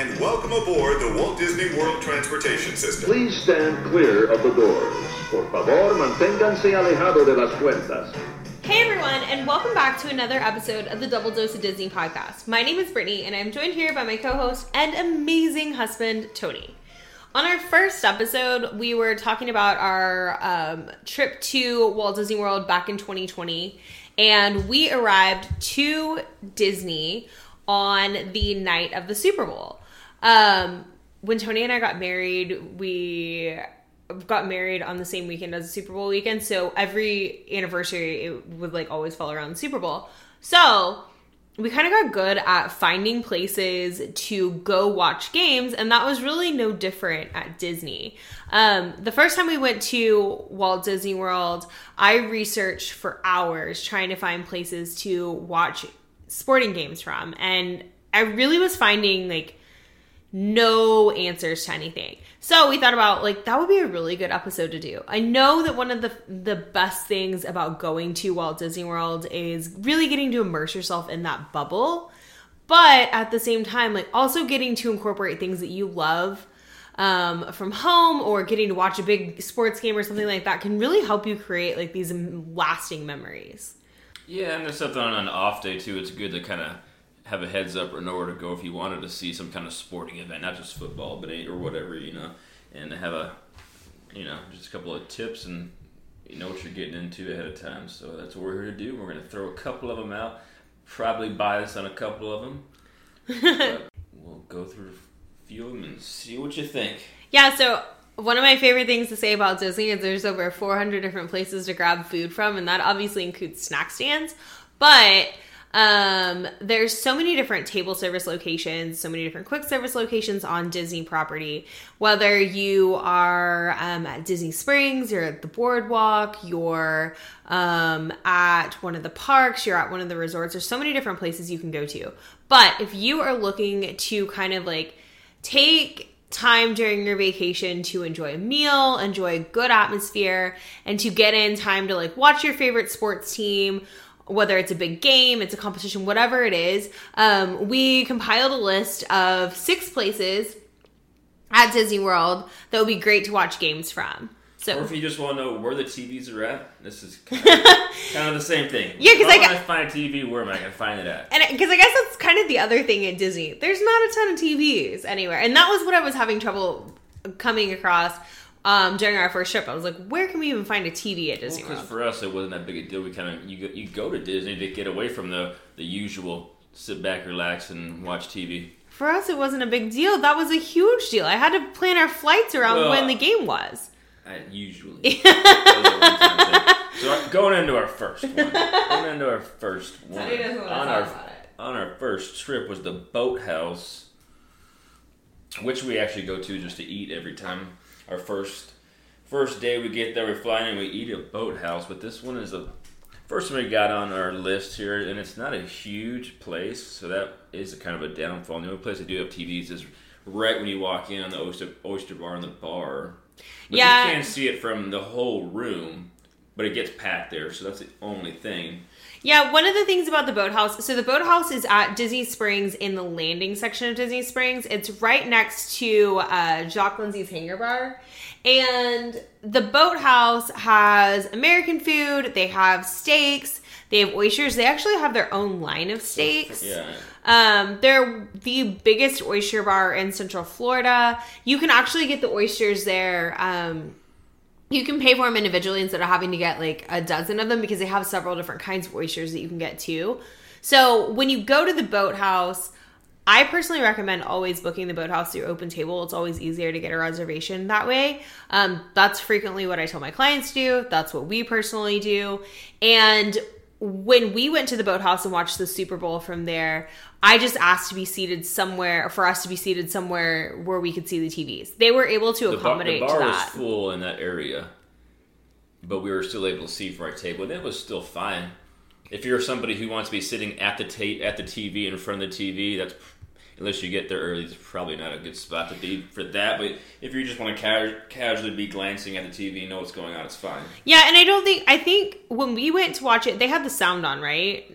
and welcome aboard the Walt Disney World Transportation System. Please stand clear of the doors. Por favor, manténganse alejado de las puertas. Hey everyone, and welcome back to another episode of the Double Dose of Disney podcast. My name is Brittany, and I'm joined here by my co host and amazing husband, Tony. On our first episode, we were talking about our um, trip to Walt Disney World back in 2020, and we arrived to Disney on the night of the Super Bowl. Um, when Tony and I got married, we got married on the same weekend as the Super Bowl weekend, so every anniversary it would like always fall around the Super Bowl. So we kind of got good at finding places to go watch games, and that was really no different at Disney. Um, the first time we went to Walt Disney World, I researched for hours trying to find places to watch sporting games from, and I really was finding like no answers to anything. So we thought about like that would be a really good episode to do. I know that one of the the best things about going to Walt Disney World is really getting to immerse yourself in that bubble, but at the same time like also getting to incorporate things that you love um, from home or getting to watch a big sports game or something like that can really help you create like these lasting memories. Yeah, and there's something on an off day too. It's good to kind of have a heads up or know where to go if you wanted to see some kind of sporting event, not just football, but any, or whatever, you know, and have a, you know, just a couple of tips and you know what you're getting into ahead of time. So that's what we're here to do. We're going to throw a couple of them out, probably bias on a couple of them. we'll go through a few of them and see what you think. Yeah, so one of my favorite things to say about Disney is there's over 400 different places to grab food from, and that obviously includes snack stands. But um, there's so many different table service locations, so many different quick service locations on Disney property. Whether you are um, at Disney Springs, you're at the boardwalk, you're um, at one of the parks, you're at one of the resorts, there's so many different places you can go to. But if you are looking to kind of like take time during your vacation to enjoy a meal, enjoy a good atmosphere, and to get in time to like watch your favorite sports team whether it's a big game, it's a competition, whatever it is, um, we compiled a list of six places at Disney World that would be great to watch games from. So, or if you just want to know where the TVs are at, this is kind of, kind of the same thing. Yeah, because I, I find a TV, where am I going to find it at? And because I guess that's kind of the other thing at Disney. There's not a ton of TVs anywhere, and that was what I was having trouble coming across um, during our first trip. I was like, where can we even find a TV at Disney Because World? for us, it wasn't that big a deal. We kind of you go, you go to Disney to get away from the the usual sit back, relax, and watch TV. For us, it wasn't a big deal. That was a huge deal. I had to plan our flights around Well, when the game was. I usually. That was a one-time thing. so going into our first one, going into our first one on our on our first trip was the boathouse, which we actually go to just to eat every time. Our first first day we get there, we fly in and we eat at boathouse. But this one is the first one we got on our list here, and it's not a huge place, so that is a kind of a downfall. The only place they do have TVs is right when you walk in on the oyster, oyster bar and the bar. But Yeah. you can't see it from the whole room, but it gets packed there, so that's the only thing. Yeah, one of the things about the boathouse, so the boathouse is at Disney Springs in the landing section of Disney Springs. It's right next to uh, Jock Lindsey's Hangar Bar. And the boathouse has American food, they have steaks, they have oysters. They actually have their own line of steaks. Yeah. Um, they're the biggest oyster bar in Central Florida. You can actually get the oysters there. Um, you can pay for them individually instead of having to get like a dozen of them because they have several different kinds of oysters that you can get too. So when you go to the boathouse, I personally recommend always booking the boathouse through Open Table. It's always easier to get a reservation that way. Um, that's frequently what I tell my clients to do. That's what we personally do. And when we went to the boathouse and watched the Super Bowl from there, I just asked to be seated somewhere for us to be seated somewhere where we could see the TVs. They were able to The bar, the accommodate bar was full in that area, but we were still able to see from our table, and it was still fine. If you're somebody who wants to be sitting at the ta- at the TV in front of the TV, that's unless you get there early, it's probably not a good spot to be for that. But if you just want to ca- casually be glancing at the TV, and know what's going on, it's fine. Yeah, and I don't think I think when we went to watch it, they had the sound on, right?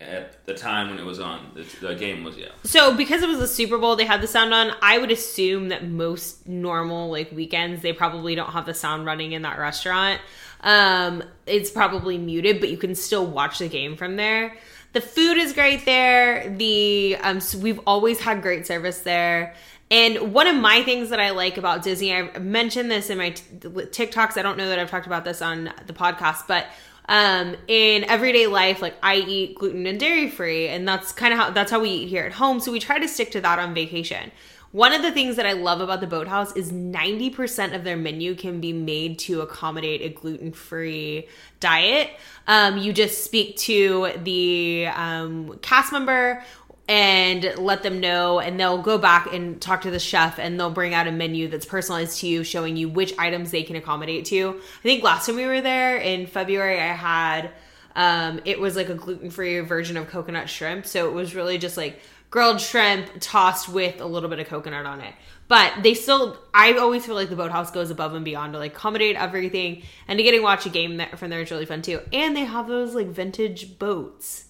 at the time when it was on. The, the game was yeah. So because it was the Super Bowl, they had the sound on. I would assume that most normal like weekends, they probably don't have the sound running in that restaurant. Um, it's probably muted, but you can still watch the game from there. The food is great there. The um, so we've always had great service there. And one of my things that I like about Disney, I've mentioned this in my t- TikToks. I don't know that I've talked about this on the podcast, but um, in everyday life, like I eat gluten and dairy free, and that's kind of how that's how we eat here at home. So we try to stick to that on vacation. One of the things that I love about the Boathouse is 90% of their menu can be made to accommodate a gluten free diet. Um, you just speak to the um, cast member and let them know and they'll go back and talk to the chef and they'll bring out a menu that's personalized to you showing you which items they can accommodate to i think last time we were there in february i had um, it was like a gluten-free version of coconut shrimp so it was really just like grilled shrimp tossed with a little bit of coconut on it. But they still i always feel like the boathouse goes above and beyond to like accommodate everything. And to getting to watch a game that, from there is really fun too. And they have those like vintage boats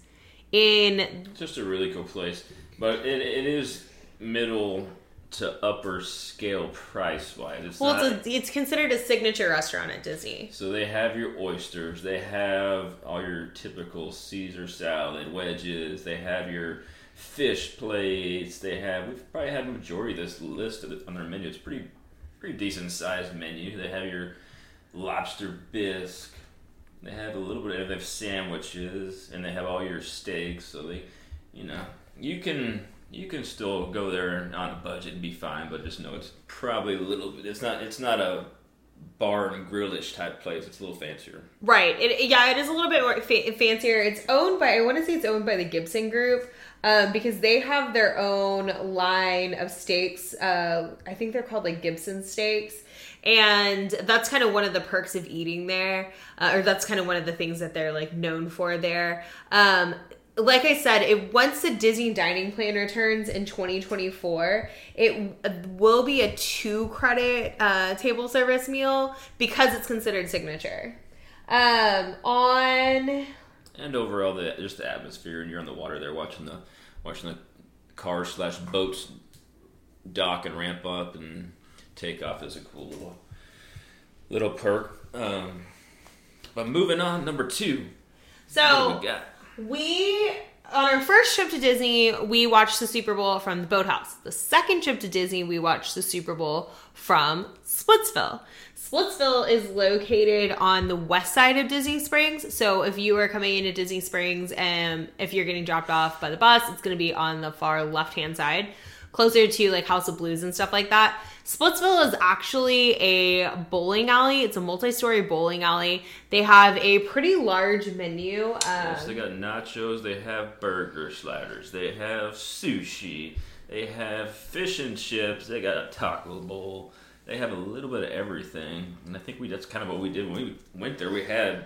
in Just a really cool place, but it, it is middle to upper scale price wise. It's well not. it's, a, it's considered a signature restaurant at disney. So they have your oysters, they have all your typical Caesar salad wedges, they have your fish plates, they have we've probably had a majority of this list of it on their menu. It's pretty pretty decent sized menu. They have your lobster bisque. They have a little bit of they have sandwiches and they have all your steaks. So they, you know, you can you can still go there on a budget and be fine, but just know it's probably a little bit. It's not it's not a bar and grillish type place. It's a little fancier. Right. It, yeah, it is a little bit more fa- fancier. It's owned by, I want to say it's owned by the Gibson Group um, because they have their own line of steaks. Uh, I think they're called like Gibson steaks. And that's kind of one of the perks of eating there, uh, or that's kind of one of the things that they're like known for there. Um, like I said, it once the Disney dining plan returns in 2024, it will be a two credit uh, table service meal because it's considered signature. Um, on And overall, the just the atmosphere, and you're on the water there, watching the watching the cars slash boats dock and ramp up and take off is a cool little little perk. Um, but moving on, number two. so we? We on our first trip to Disney, we watched the Super Bowl from the boathouse. The second trip to Disney, we watched the Super Bowl from Splitsville. Splitsville is located on the west side of Disney Springs. So if you are coming into Disney Springs and if you're getting dropped off by the bus, it's going to be on the far left hand side, closer to like House of Blues and stuff like that. Splitsville is actually a bowling alley. It's a multi-story bowling alley. They have a pretty large menu. Um, Yes, they got nachos. They have burger sliders. They have sushi. They have fish and chips. They got a taco bowl. They have a little bit of everything, and I think we that's kind of what we did when we went there. We had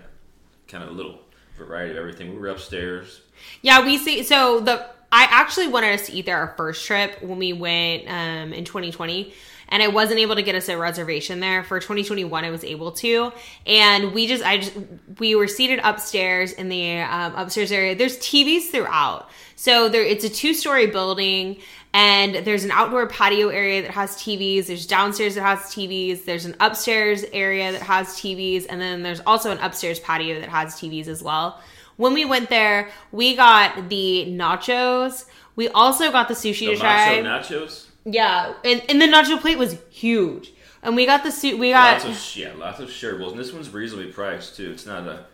kind of a little variety of everything. We were upstairs. Yeah, we see. So the I actually wanted us to eat there our first trip when we went um, in 2020, and I wasn't able to get us a reservation there for 2021. I was able to, and we just I just we were seated upstairs in the um, upstairs area. There's TVs throughout, so there it's a two story building. And there's an outdoor patio area that has TVs. There's downstairs that has TVs. There's an upstairs area that has TVs. And then there's also an upstairs patio that has TVs as well. When we went there, we got the nachos. We also got the sushi The to try. nachos. yeah, and, and the nacho plate was huge. And we got the suit. We got Lots of yeah, lots of shareables, and this one's reasonably priced too. It's not a,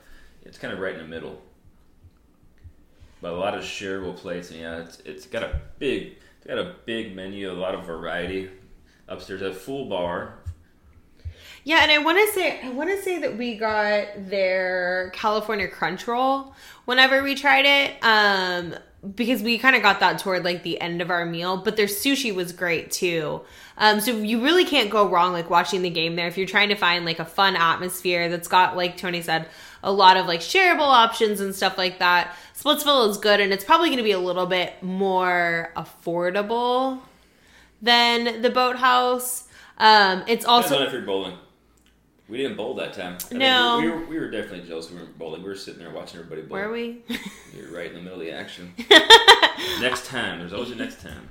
it's kind of right in the middle. But a lot of shareable plates, and yeah, it's it's got a big, it's got a big menu, a lot of variety. Upstairs, a full bar. Yeah, and I want to say I want to say that we got their California Crunch Roll whenever we tried it, um, because we kind of got that toward like the end of our meal. But their sushi was great too. Um, so you really can't go wrong like watching the game there if you're trying to find like a fun atmosphere that's got like Tony said a lot of like shareable options and stuff like that. Splitsville is good, and it's probably going to be a little bit more affordable than the Boathouse. Um, it's Also, also if you're bowling, We didn't bowl that time. I No. we, we were we were definitely jealous. We weren't bowling. We were sitting there watching everybody bowl. Were we? You're right in the middle of the action. next time, there's always a next time.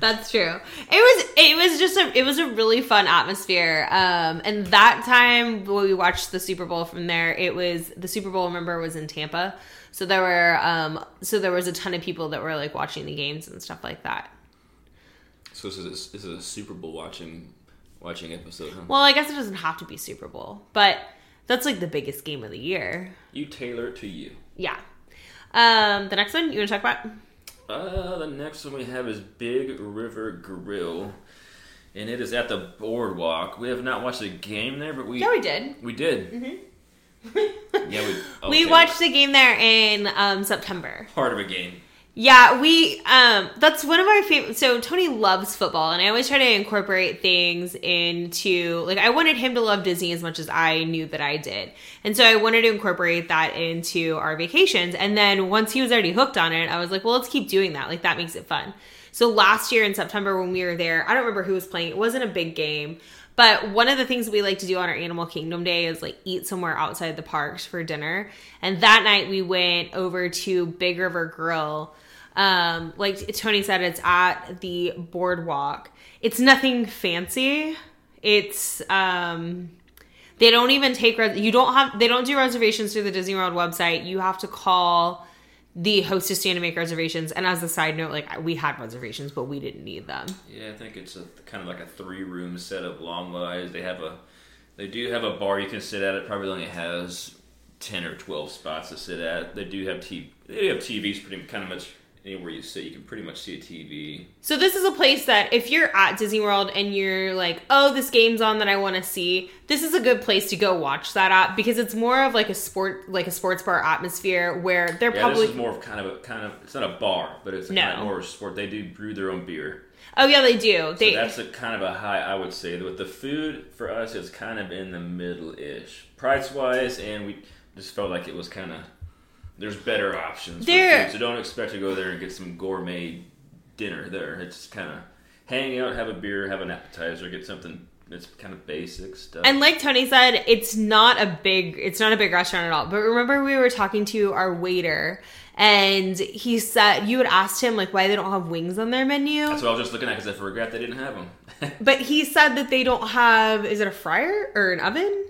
That's true. It was it was just a it was a really fun atmosphere. Um and that time when we watched the Super Bowl from there, it was the Super Bowl remember was in Tampa. So there were um so there was a ton of people that were like watching the games and stuff like that. So this is a, this is a Super Bowl watching watching episode, huh? Well, I guess it doesn't have to be Super Bowl, but that's like the biggest game of the year. You tailor it to you. Yeah. Um the next one you want to talk about? Uh, the next one we have is Big River Grill, and it is at the boardwalk. We have not watched a game there, but we Yeah, we did. we did. Mm-hmm. Yeah, we We watched the game there in um September. part of a game. Yeah, we um that's one of our favorite so Tony loves football and I always try to incorporate things into like I wanted him to love Disney as much as I knew that I did. And so I wanted to incorporate that into our vacations and then once he was already hooked on it, I was like, well, let's keep doing that. Like that makes it fun. So last year in September when we were there, I don't remember who was playing. It wasn't a big game. But one of the things we like to do on our Animal Kingdom Day is like eat somewhere outside the parks for dinner. And that night we went over to Big River Grill. Um, like Tony said, it's at the boardwalk. It's nothing fancy. It's um, they don't even take res- you don't have they don't do reservations through the Disney World website. You have to call the hostess stand to make reservations. And as a side note, like we had reservations, but we didn't need them. Yeah, I think it's a kind of like a three room setup, long wise. They have a they do have a bar you can sit at. It probably only has ten or twelve spots to sit at. They do have t they do have TVs pretty kind of much anywhere you sit. You can pretty much see a TV. So this is a place that if you're at Disney World and you're like, "Oh, this game's on that I want to see." This is a good place to go watch that at because it's more of like a sport like a sports bar atmosphere where they're Yeah, probably this is more of kind of a kind of it's not a bar, but it's a No. kind of more of a sport. They do brew their own beer. Oh yeah, they do. So that's a kind of a high, I would say. With the food for us, it's kind of in the middle ish, price wise, and we just felt like it was kind of there's better options. for There- food, so don't expect to go there and get some gourmet dinner there. It's just kind of hang out, have a beer, have an appetizer, get something that's kind of basic stuff. And like Tony said, it's not a big it's not a big restaurant at all. But remember we were talking to our waiter and he said you had asked him like why they don't have wings on their menu. that's what I was just looking at because I forgot they didn't have them. But he said that they don't have is it a fryer or an oven?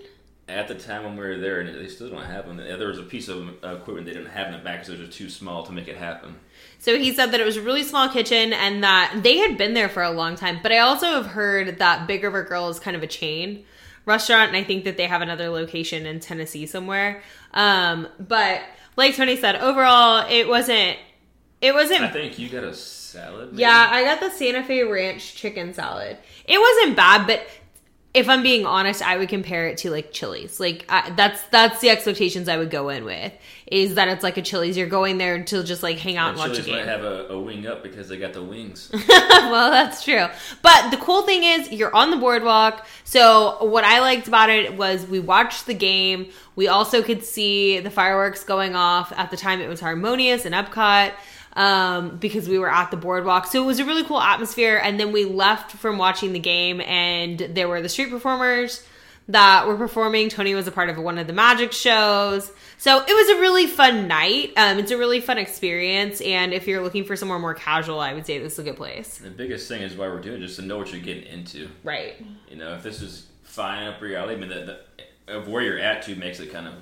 At the time when we were there, and they still don't have them. There was a piece of uh, equipment they didn't have in the back because it was too small to make it happen. So he said that it was a really small kitchen and that they had been there for a long time. But I also have heard that Big River Grill is kind of a chain restaurant, and I think that they have another location in Tennessee somewhere. Um, but like Tony said, overall, it wasn't. It wasn't. I think you got a salad. maybe? yeah, I got the Santa Fe Ranch chicken salad. It wasn't bad, but if I'm being honest, I would compare it to like Chili's. Like I, that's that's the expectations I would go in with is that it's like a Chili's. You're going there to just like hang out and, And watch a game. might have a, a wing up because they got the wings. well, that's true. But the cool thing is you're on the boardwalk. So what I liked about it was we watched the game. We also could see the fireworks going off. At the time, it was harmonious and Epcot um, because we were at the boardwalk. So it was a really cool atmosphere. And then we left from watching the game, and there were the street performers that were performing. Tony was a part of one of the magic shows. So it was a really fun night. Um, it's a really fun experience. And if you're looking for somewhere more casual, I would say this is a good place. the biggest thing is why we're doing it, just to know what you're getting into. Right. You know, if this is fine up your alley, I mean, the, the, of where you're at too makes it kind of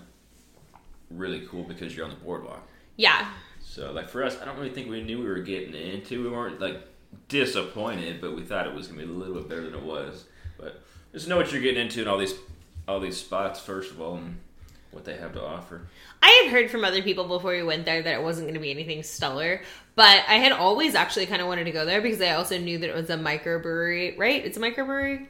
really cool because you're on the boardwalk. Yeah. So, like for us, I don't really think we knew we were getting into. We weren't like disappointed, but we thought it was gonna be a little bit better than it was. But just know what you're getting into and all these all these spots first of all, and what they have to offer. I had heard from other people before we went there that it wasn't going to be anything stellar, but I had always actually kind of wanted to go there because I also knew that it was a microbrewery, right? It's a microbrewery.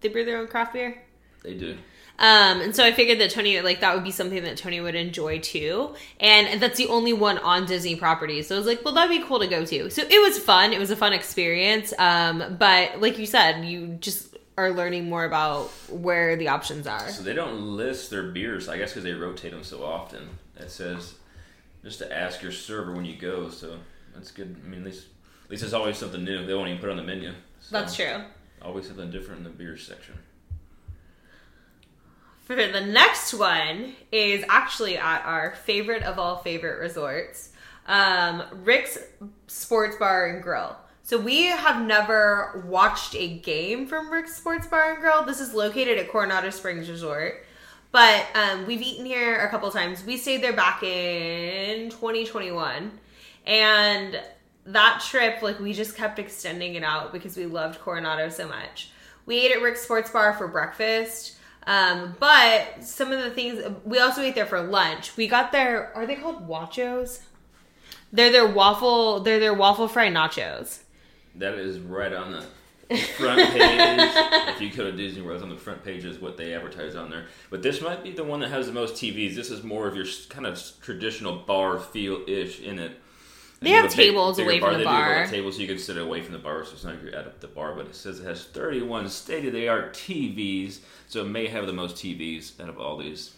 They brew their own craft beer. They do. Um, and so I figured that Tony, like, that would be something that Tony would enjoy too. And that's the only one on Disney property. So I was like, well, that'd be cool to go to. So it was fun. It was a fun experience. Um, but like you said, you just are learning more about where the options are. So they don't list their beers, I guess, because they rotate them so often. It says just to ask your server when you go. So that's good. I mean, at least at least there's always something new. They won't even put it on the menu. So That's true. Always something different in the beer section. The next one is actually at our favorite of all favorite resorts, um, Rick's Sports Bar and Grill. So we have never watched a game from Rick's Sports Bar and Grill. This is located at Coronado Springs Resort. But um, we've eaten here a couple times. We stayed there back in 2021. And that trip, like, we just kept extending it out because we loved Coronado so much. We ate at Rick's Sports Bar for breakfast. Um, but some of the things, we also ate there for lunch. We got their, are they called wachos? They're their waffle, they're their waffle fry nachos. That is right on the front page. if you go to Disney World, on the front page is what they advertise on there. But this might be the one that has the most TVs. This is more of your kind of traditional bar feel ish in it. They have a big- tables away from the They do have bar. tables so you can sit away from the bar, so it's not you're at the bar. But it says it has 31 state of the art TVs, so it may have the most TVs out of all these.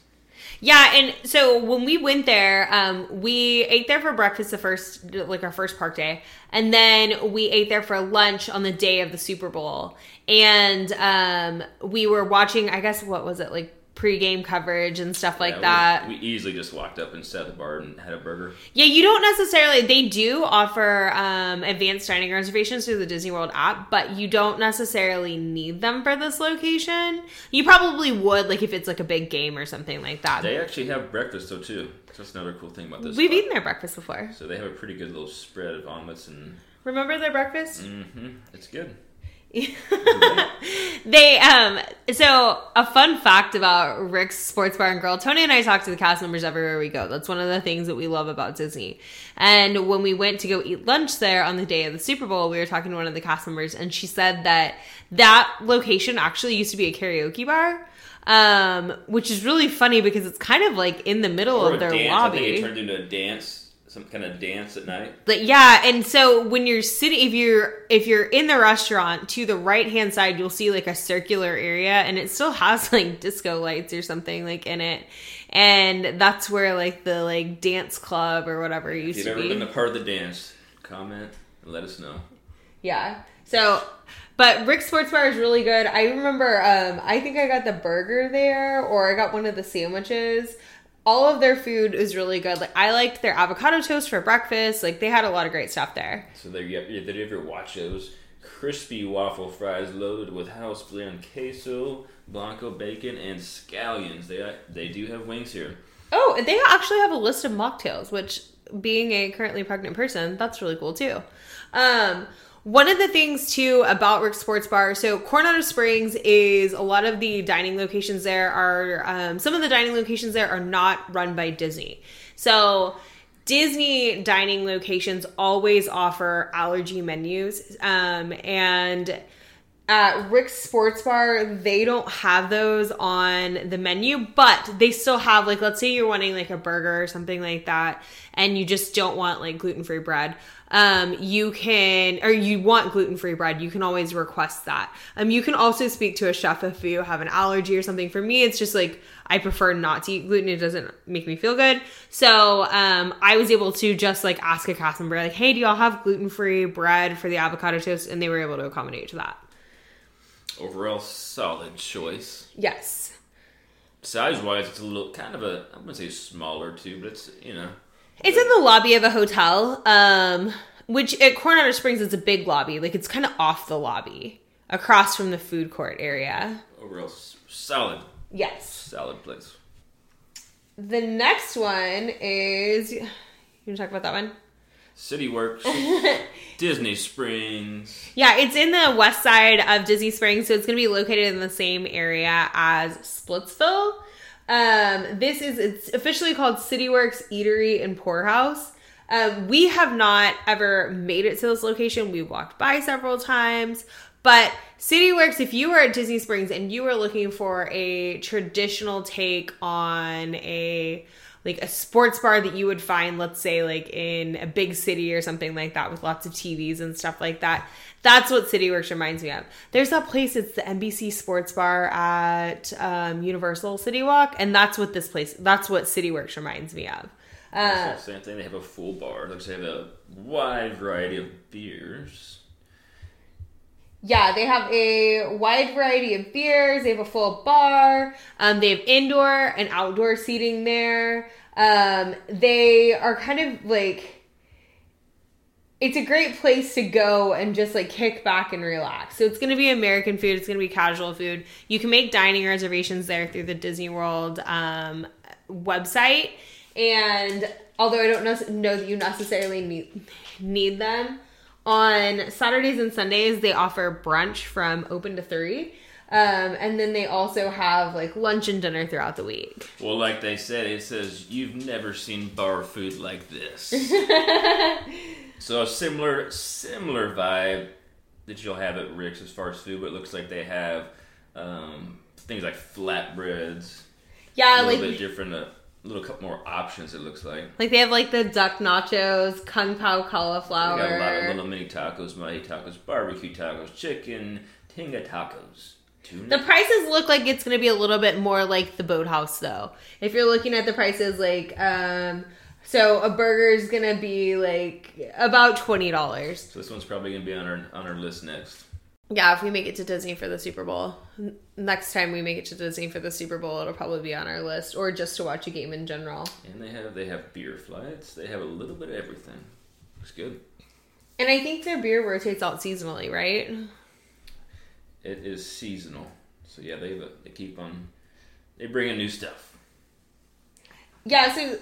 Yeah, and so when we went there, um, we ate there for breakfast the first, like our first park day, and then we ate there for lunch on the day of the Super Bowl, and um, we were watching. I guess what was it like pregame coverage and stuff like Yeah, that. We, easily just walked up and sat at the bar and had a burger. Yeah, you don't necessarily. They do offer um, advanced dining reservations through the Disney World app, but you don't necessarily need them for this location. You probably would, like if it's like a big game or something like that. They actually have breakfast though too. That's another cool thing about this. We've spot. eaten their breakfast before. So they have a pretty good little spread of omelets and Remember their breakfast? Mm-hmm. it's good. they um so a fun fact about Rick's Sports Bar and Grill. Tony and I talk to the cast members everywhere we go. That's one of the things that we love about Disney. And when we went to go eat lunch there on the day of the Super Bowl, we were talking to one of the cast members and she said that that location actually used to be a karaoke bar. Um, which is really funny because it's kind of like in the middle Or of their dance. Lobby. it turned into a dance, some kind of dance at night. But yeah, and so when you're sitting, if you're if you're in the restaurant, to the right hand side, you'll see like a circular area, and it still has like disco lights or something like in it, and that's where like the like dance club or whatever If used you've to ever be. been a part of the dance, comment and let us know. Yeah. So, but Rick's Sports Bar is really good. I remember, um, I think I got the burger there, or I got one of the sandwiches. All of their food is really good. Like I liked their avocado toast for breakfast. Like they had a lot of great stuff there. So there you have, did you ever watch those crispy waffle fries loaded with house blend queso, blanco bacon, and scallions? They they do have wings here. Oh, they actually have a list of mocktails, which being a currently pregnant person, that's really cool too. Um, one of the things too about Rick's Sports Bar, so Coronado Springs is a lot of the dining locations there are um, some of the dining locations there are not run by Disney. So Disney dining locations always offer allergy menus, um, and at Rick's Sports Bar, they don't have those on the menu, but they still have like let's say you're wanting like a burger or something like that, and you just don't want like gluten free bread. Um, you can or you want gluten free bread, you can always request that. Um, you can also speak to a chef if you have an allergy or something. For me, it's just like I prefer not to eat gluten; it doesn't make me feel good. So um, I was able to just like ask a cast member like, "Hey, do y'all have gluten free bread for the avocado toast?" And they were able to accommodate to that. Overall, solid choice. Yes. Size wise, it's a little kind of a I wouldn't say smaller too, but it's you know It's in the lobby of a hotel, um, which at Coronado Springs it's a big lobby. Like it's kind of off the lobby, across from the food court area. overall real solid Yes. solid place. The next one is. You want to talk about that one? City Works, Disney Springs. Yeah, it's in the west side of Disney Springs, so it's going to be located in the same area as Splitsville. Um, this is it's officially called CityWorks Eatery and Pourhouse. Um, we have not ever made it to this location. We walked by several times, but CityWorks, if you were at Disney Springs and you were looking for a traditional take on a like a sports bar that you would find, let's say, like in a big city or something like that with lots of TVs and stuff like that. That's what CityWorks reminds me of. There's that place, it's the NBC Sports Bar at um, Universal City Walk, and that's what this place, that's what CityWorks reminds me of. Uh, same thing. They have a full bar. Looks like they have a wide variety of beers. Yeah, they have a wide variety of beers. They have a full bar. Um, they have indoor and outdoor seating there. Um, they are kind of like it's a great place to go and just like kick back and relax. So it's going to be American food. It's going to be casual food. You can make dining reservations there through the Disney World um, website. And although I don't know, know that you necessarily need need them on Saturdays and Sundays, they offer brunch from open to three. Um, and then they also have like lunch and dinner throughout the week. Well, like they said, it says you've never seen bar food like this. so a similar similar vibe that you'll have at Rick's as far as food, but it looks like they have um, things like flatbreads. Yeah, a little like bit different, a little couple more options. It looks like. like they have like the duck nachos, kung pao We cauliflower. got a lot of little mini tacos, mahi tacos, barbecue tacos, chicken, tinga tacos, tuna. The prices look like it's going to be a little bit more like the boathouse though. If you're looking at the prices like um so a burger is going to be like about $20. so this one's probably gonna be on our on our list next. Yeah, if we make it to Disney for the Super Bowl. Next time we make it to Disney for the Super Bowl, it'll probably be on our list or just to watch a game in general. And they have they have beer flights. They have a little bit of everything. It's good. And I think their beer rotates out seasonally, right? It is seasonal, so yeah, they they keep on they bring in new stuff. Yeah, so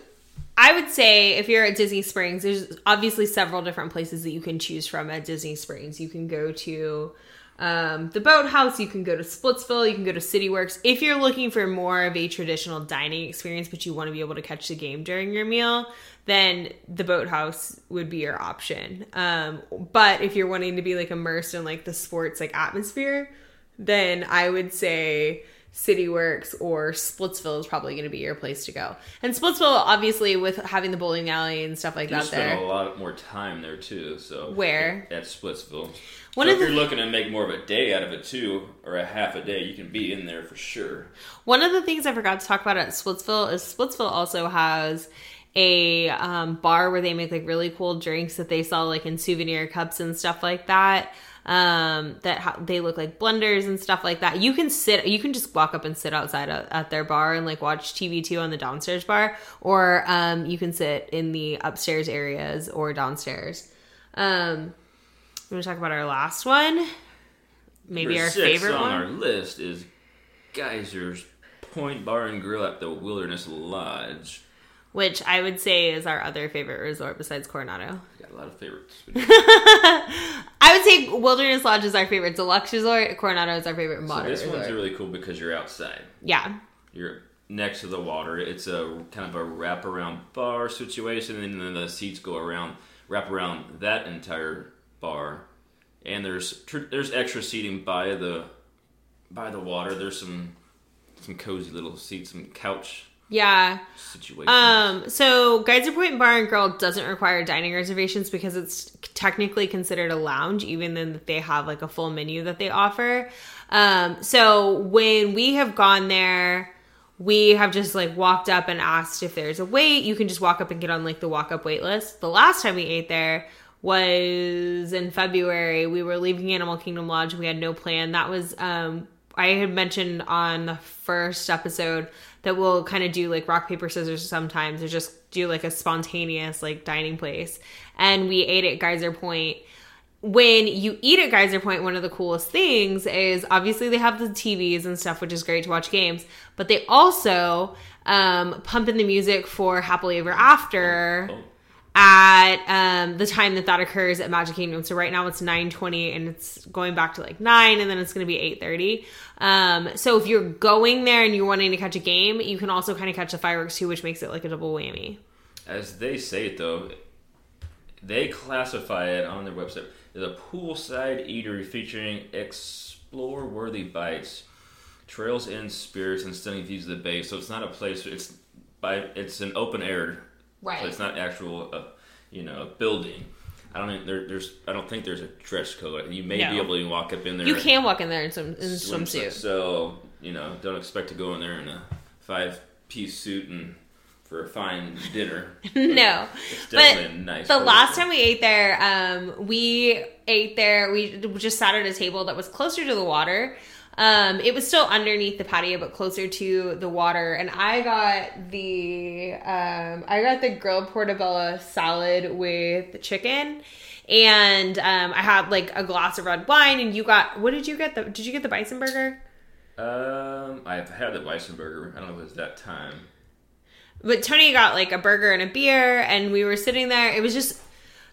I would say if you're at Disney Springs, there's obviously several different places that you can choose from at Disney Springs. You can go to um, the Boathouse, you can go to Splitsville, you can go to CityWorks. If you're looking for more of a traditional dining experience, but you want to be able to catch the game during your meal, then the Boathouse would be your option. Um, but if you're wanting to be like immersed in like the sports like atmosphere, then I would say CityWorks or Splitsville is probably going to be your place to go. And Splitsville, obviously, with having the bowling alley and stuff like that. You that spend there. a lot more time there too. So Where? at Splitsville. One so if you're looking to make more of a day out of it too, or a half a day, you can be in there for sure. One of the things I forgot to talk about at Splitsville is Splitsville also has a um, bar where they make like really cool drinks that they sell like in souvenir cups and stuff like that. Um, that ha- they look like blenders and stuff like that. You can sit, you can just walk up and sit outside at, at their bar and like watch TV too on the downstairs bar, or um, you can sit in the upstairs areas or downstairs. Um, I'm gonna talk about our last one, maybe Number our favorite on one. our list is Geysers Point Bar and Grill at the Wilderness Lodge. Which I would say is our other favorite resort besides Coronado. Got a lot of favorites. I would say Wilderness Lodge is our favorite deluxe resort. Coronado is our favorite modern. so this one's really cool because you're outside. yeah, You're next to the water. It's a kind of a wraparound bar situation, and then the seats go around, wrap around that entire bar. And there's tr- there's extra seating by the by the water. There's some some cozy little seats, some couch yeah. situations. Um, so Geyser Point Bar and Grill doesn't require dining reservations because it's technically considered a lounge, even though they have like a full menu that they offer. Um, so when we have gone there, we have just like walked up and asked if there's a wait. You can just walk up and get on like the walk up wait list. The last time we ate there was in February. We were leaving Animal Kingdom Lodge. And we had no plan. That was um I had mentioned on the first episode that we'll kind of do like rock paper scissors sometimes or just do like a spontaneous like dining place. And we ate at Geyser Point when you eat at Geyser Point, one of the coolest things is obviously they have the TVs and stuff, which is great to watch games, but they also um, pump in the music for Happily Ever After Oh. At um, the time that that occurs at Magic Kingdom. So right now it's 9:20 and it's going back to like 9 and then it's going to be 8:30. Um, so if you're going there and you're wanting to catch a game, you can also kind of catch the fireworks too, which makes it like a double whammy. As they say it though, they classify it on their website as a poolside eatery featuring explore worthy bites, trails and spirits, and stunning views of the bay. So it's not a place. It's by it's an open air. Right. So it's not actual, uh, you know, a building. I don't think there, there's. I don't think there's a dress code. You may be able to walk up in there. You can walk in there in some in swimsuit. swimsuit. So you know, don't expect to go in there in a five piece suit and for a fine dinner. no, It's but a nice. the place last time we ate there, um, we ate there. We just sat at a table that was closer to the water. Um, it was still underneath the patio, but closer to the water. And I got the um, I got the grilled portobello salad with chicken, and um, I had like a glass of red wine. And you got what did you get? The did you get the bison burger? Um, I've had the bison burger. I don't know if it was that time. But Tony got like a burger and a beer, and we were sitting there. It was just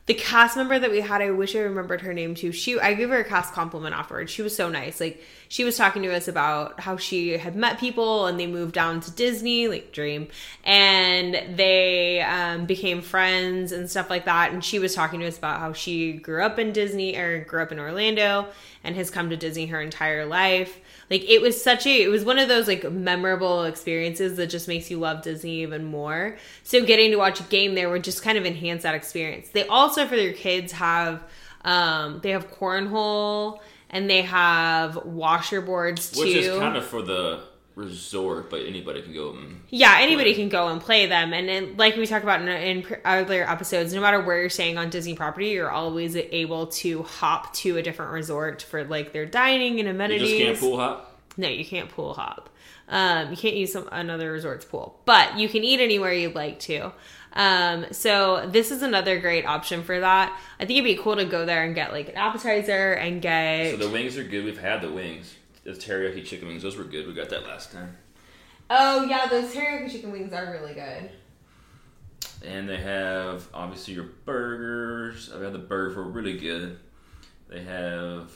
the cast member that we had. I wish I remembered her name too. She, I gave her a cast compliment afterwards. She was so nice. Like she was talking to us about how she had met people and they moved down to Disney, like Dream, and they um, became friends and stuff like that. And she was talking to us about how she grew up in Disney or grew up in Orlando and has come to Disney her entire life like it was such a it was one of those like memorable experiences that just makes you love disney even more. So getting to watch a game there would just kind of enhance that experience. They also for their kids have um they have cornhole and they have washer boards too Which is kind of for the resort, but anybody can go and yeah, anybody can go and play them, and then, like we talked about in, in earlier episodes, no matter where you're staying on Disney property, you're always able to hop to a different resort for like their dining and you amenities. just can't pool hop. No, you can't pool hop. Um, you can't use some another resort's pool, but you can eat anywhere you'd like to. Um, so this is another great option for that. I think it'd be cool to go there and get like an appetizer and get. So the wings are good. We've had the wings. The teriyaki chicken wings, those were good. We got that last time. oh yeah, those teriyaki chicken wings are really good. And they have obviously your burgers. I've had the burgers were really good. They have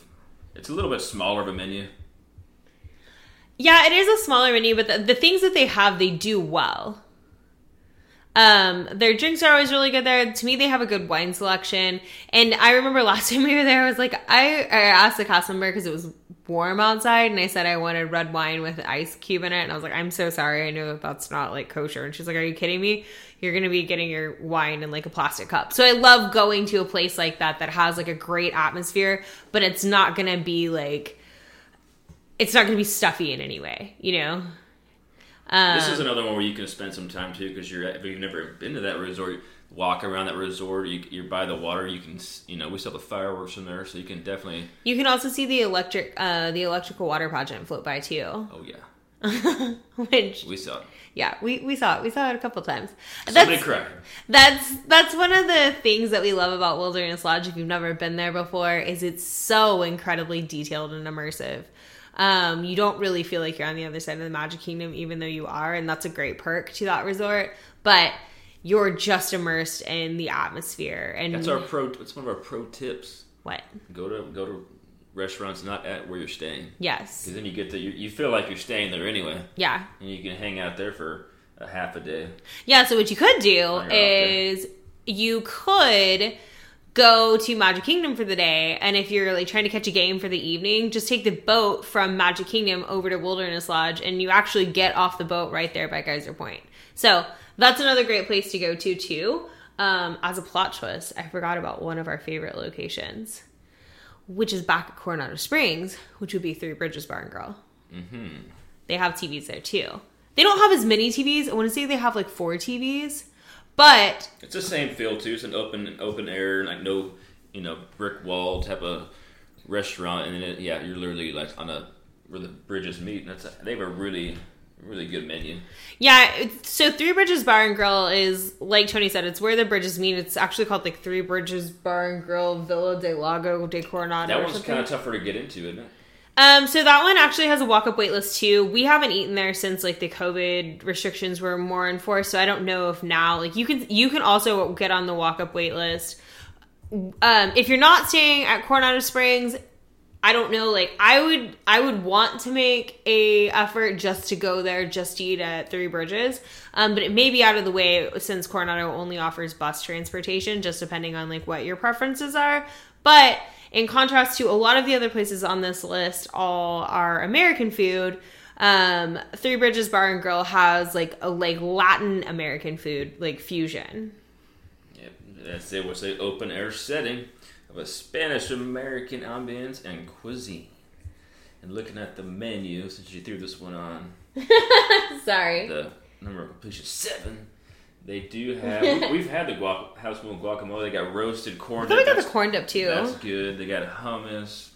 it's a little bit smaller of a menu. Yeah, it is a smaller menu, but the, the things that they have, they do well. Um, their drinks are always really good there. To me, they have a good wine selection. And I remember last time we were there, I was like, I, I asked the cast member because it was warm outside, and I said I wanted red wine with an ice cube in it. And I was like, I'm so sorry. I know that that's not like kosher. And she's like, Are you kidding me? You're gonna be getting your wine in like a plastic cup. So I love going to a place like that that has like a great atmosphere, but it's not gonna be like it's not going to be stuffy in any way, you know. Um, This is another one where you can spend some time too because you're if you've never been to that resort, walk around that resort. You, you're by the water. You can you know we saw the fireworks in there, so you can definitely. you can also see the electric, uh, the electrical water pageant float by too. Oh yeah, Which, we saw it. yeah, we, we saw it. We saw it a couple times. Somebody That's cried. that's that's one of the things that we love about Wilderness Lodge. If you've never been there before, is it's so incredibly detailed and immersive. Um, you don't really feel like you're on the other side of the Magic Kingdom, even though you are, and that's a great perk to that resort. But you're just immersed in the atmosphere and That's our pro. It's one of our pro tips. what? Go to go to restaurants not at where you're staying Yes. because then you get to you, you feel like you're staying there anyway, Yeah. and you can hang out there for a half a day. Yeah, so what you could do you're out there. is you could go to Magic Kingdom for the day, and if you're like trying to catch a game for the evening, just take the boat from Magic Kingdom over to Wilderness Lodge, and you actually get off the boat right there by Geyser Point. So that's another great place to go to too. Um, as a plot twist, I forgot about one of our favorite locations, which is back at Coronado Springs, which would be Three Bridges Bar and Grill. Mm-hmm. They have TVs there too. They don't have as many TVs. I want to say they have like four TVs, but It's the same feel too. It's an open open air, like no you know brick wall type of restaurant, and then it, yeah, you're literally like on a where the bridges meet. And that's a, they have a really really good menu. yeah. So Three Bridges Bar and Grill is like Tony said. It's where the bridges meet. It's actually called like Three Bridges Bar and Grill Villa de Lago de Coronado. That one's kind of tougher to get into, isn't it? Um, so that one actually has a walk up wait list too. We haven't eaten there since like the COVID restrictions were more enforced, so I don't know if now like you can you can also get on the walk up wait list. Um, if you're not staying at Coronado Springs, I don't know. Like I would I would want to make a effort just to go there, just to eat at Three Bridges. Um, but it may be out of the way since Coronado only offers bus transportation, just depending on like what your preferences are. But in contrast to a lot of the other places on this list, all are American food. Um, Three Bridges Bar and Grill has like a like Latin American food, like fusion. Yep, that's it. Was a open air setting of a Spanish American ambience and cuisine. And looking at the menu, since you threw this one on, Sorry. the number of completion seven. They do have. we- We've had the guac, house made guacamole. They got roasted corn. I thought got the corn dip too. That's good. They got hummus.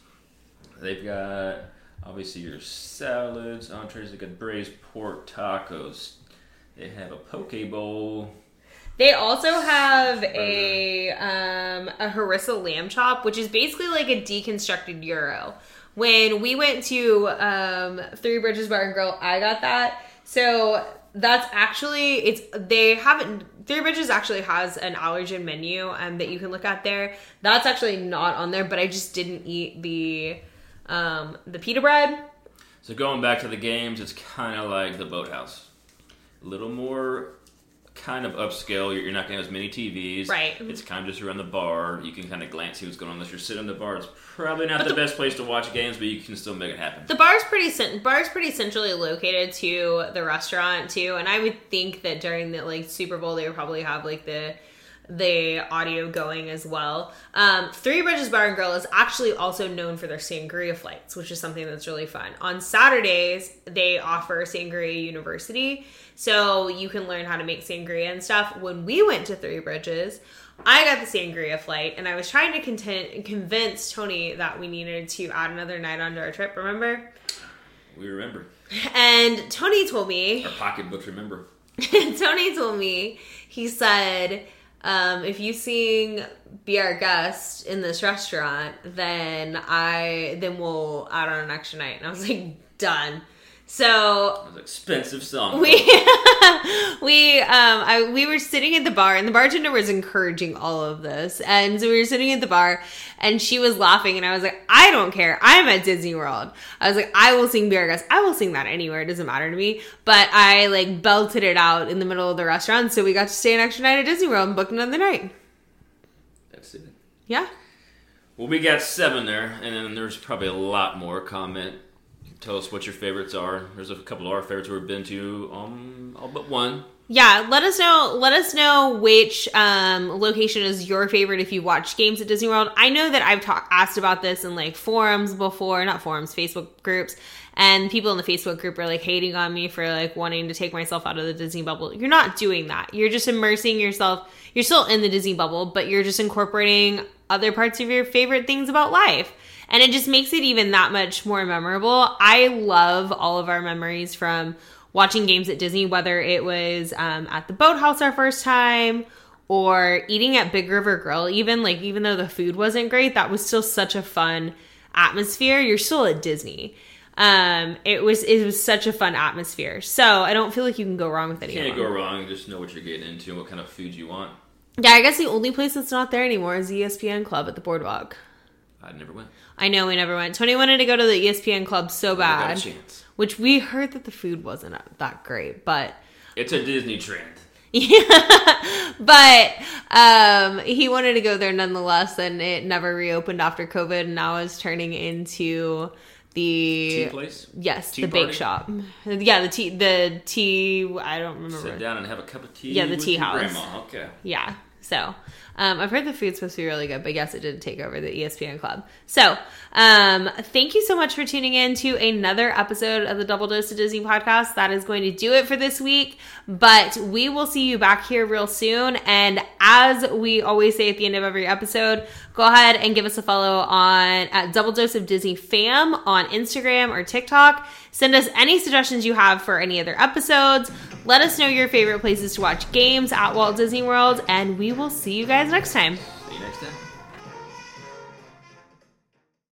They've got obviously your salads, entrees. They got braised pork tacos. They have a poke bowl. They also have a um, a harissa lamb chop, which is basically like a deconstructed gyro. When we went to um, Three Bridges Bar and Grill, I got that. So that's actually it's they haven't Three Bridges actually has an allergen menu um, that you can look at there. That's actually not on there, but I just didn't eat the um, the pita bread. So going back to the games, it's kind of like the boathouse. A little more kind of upscale. You're, you're not going to have as many TVs. Right. Mm-hmm. It's kind of just around the bar. You can kind of glance see what's going on. Unless you're sitting in the bar, it's probably not the, the- best place to watch games, but you can still make it happen. The bar's pretty bar's pretty centrally located to the restaurant too, and I would think that during the like Super Bowl they would probably have like the the audio going as well. Um, Three Bridges Bar and Grill is actually also known for their sangria flights, which is something that's really fun. On Saturdays they offer Sangria University, so you can learn how to make sangria and stuff. When we went to Three Bridges. I got the sangria flight, and I was trying to content, convince Tony that we needed to add another night onto our trip. Remember? We remember. And Tony told me, Our pocketbooks remember. Tony told me, he said, um, if you sing "Be Our Guest" in this restaurant, then I then we'll add on an extra night. And I was like, done. So That was expensive song. we we um I we were sitting at the bar and the bartender was encouraging all of this and so we were sitting at the bar and she was laughing and I was like I don't care I'm at Disney World I was like I will sing Beer I will sing that anywhere it doesn't matter to me but I like belted it out in the middle of the restaurant so we got to stay an extra night at Disney World and book another night That's it. yeah Well, we got seven there, and then there's probably a lot more. Comment. Tell us what your favorites are. There's a couple of our favorites we've been to, um, all but one. Yeah, let us know. Let us know which um, location is your favorite if you watch games at Disney World. I know that I've talked asked about this in like forums before, not forums, Facebook groups, and people in the Facebook group are like hating on me for like wanting to take myself out of the Disney bubble. You're not doing that. You're just immersing yourself. You're still in the Disney bubble, but you're just incorporating other parts of your favorite things about life. And it just makes it even that much more memorable. I love all of our memories from watching games at Disney, whether it was um, at the boathouse our first time or eating at Big River Grill, even like even though the food wasn't great, that was still such a fun atmosphere. You're still at Disney. Um, it was it was such a fun atmosphere. So I don't feel like you can go wrong with any Can't go wrong. Just know what you're getting into and what kind of food you want. Yeah, I guess the only place that's not there anymore is the ESPN Club at the Boardwalk. I never went. I know we never went. Tony wanted to go to the ESPN Club so Never got a bad, chance. which we heard that the food wasn't that great, but It's a Disney trend. Yeah, but um, he wanted to go there nonetheless, and it never reopened after COVID. And now is turning into the Tea place. yes, Tea the bake shop. Yeah, the tea, the tea. I don't remember. Sit down and have a cup of tea. Yeah, the tea house. Grandma. Okay. Yeah. So um, I've heard the food's supposed to be really good, but yes, it did take over the ESPN Club. So um, thank you so much for tuning in to another episode of the Double Dose of Disney podcast. That is going to do it for this week, but we will see you back here real soon. And as we always say at the end of every episode, go ahead and give us a follow on at Double Dose of Disney Fam on Instagram or TikTok. Send us any suggestions you have for any other episodes. Let us know your favorite places to watch games at Walt Disney World, and we will see you guys next time. See you next time.